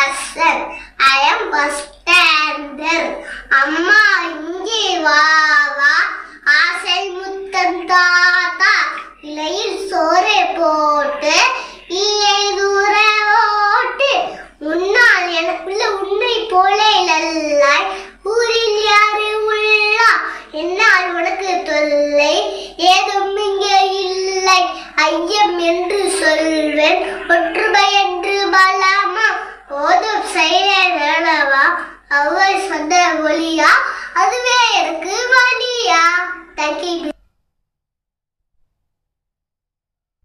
அரசர் ஐயம் bus standard அம்மா இங்கே வா வா. ஆசை முத்தம் தாத்தா இலையில் சோறு போட்டு ஈயை தூர ஓட்டு. உன்னால் எனக்குள்ள உன்னை போல இல்லாய். ஊரில் யாரு உள்ளா? என்னால் உனக்கு தொல்லை ஏதும் இங்கே இல்லை. ஐயம் என்று சொல்வேன். ஒற்றுமை அவள் சொந்த ஒளியா அதுவே எனக்கு வழியா தேங்க்யூ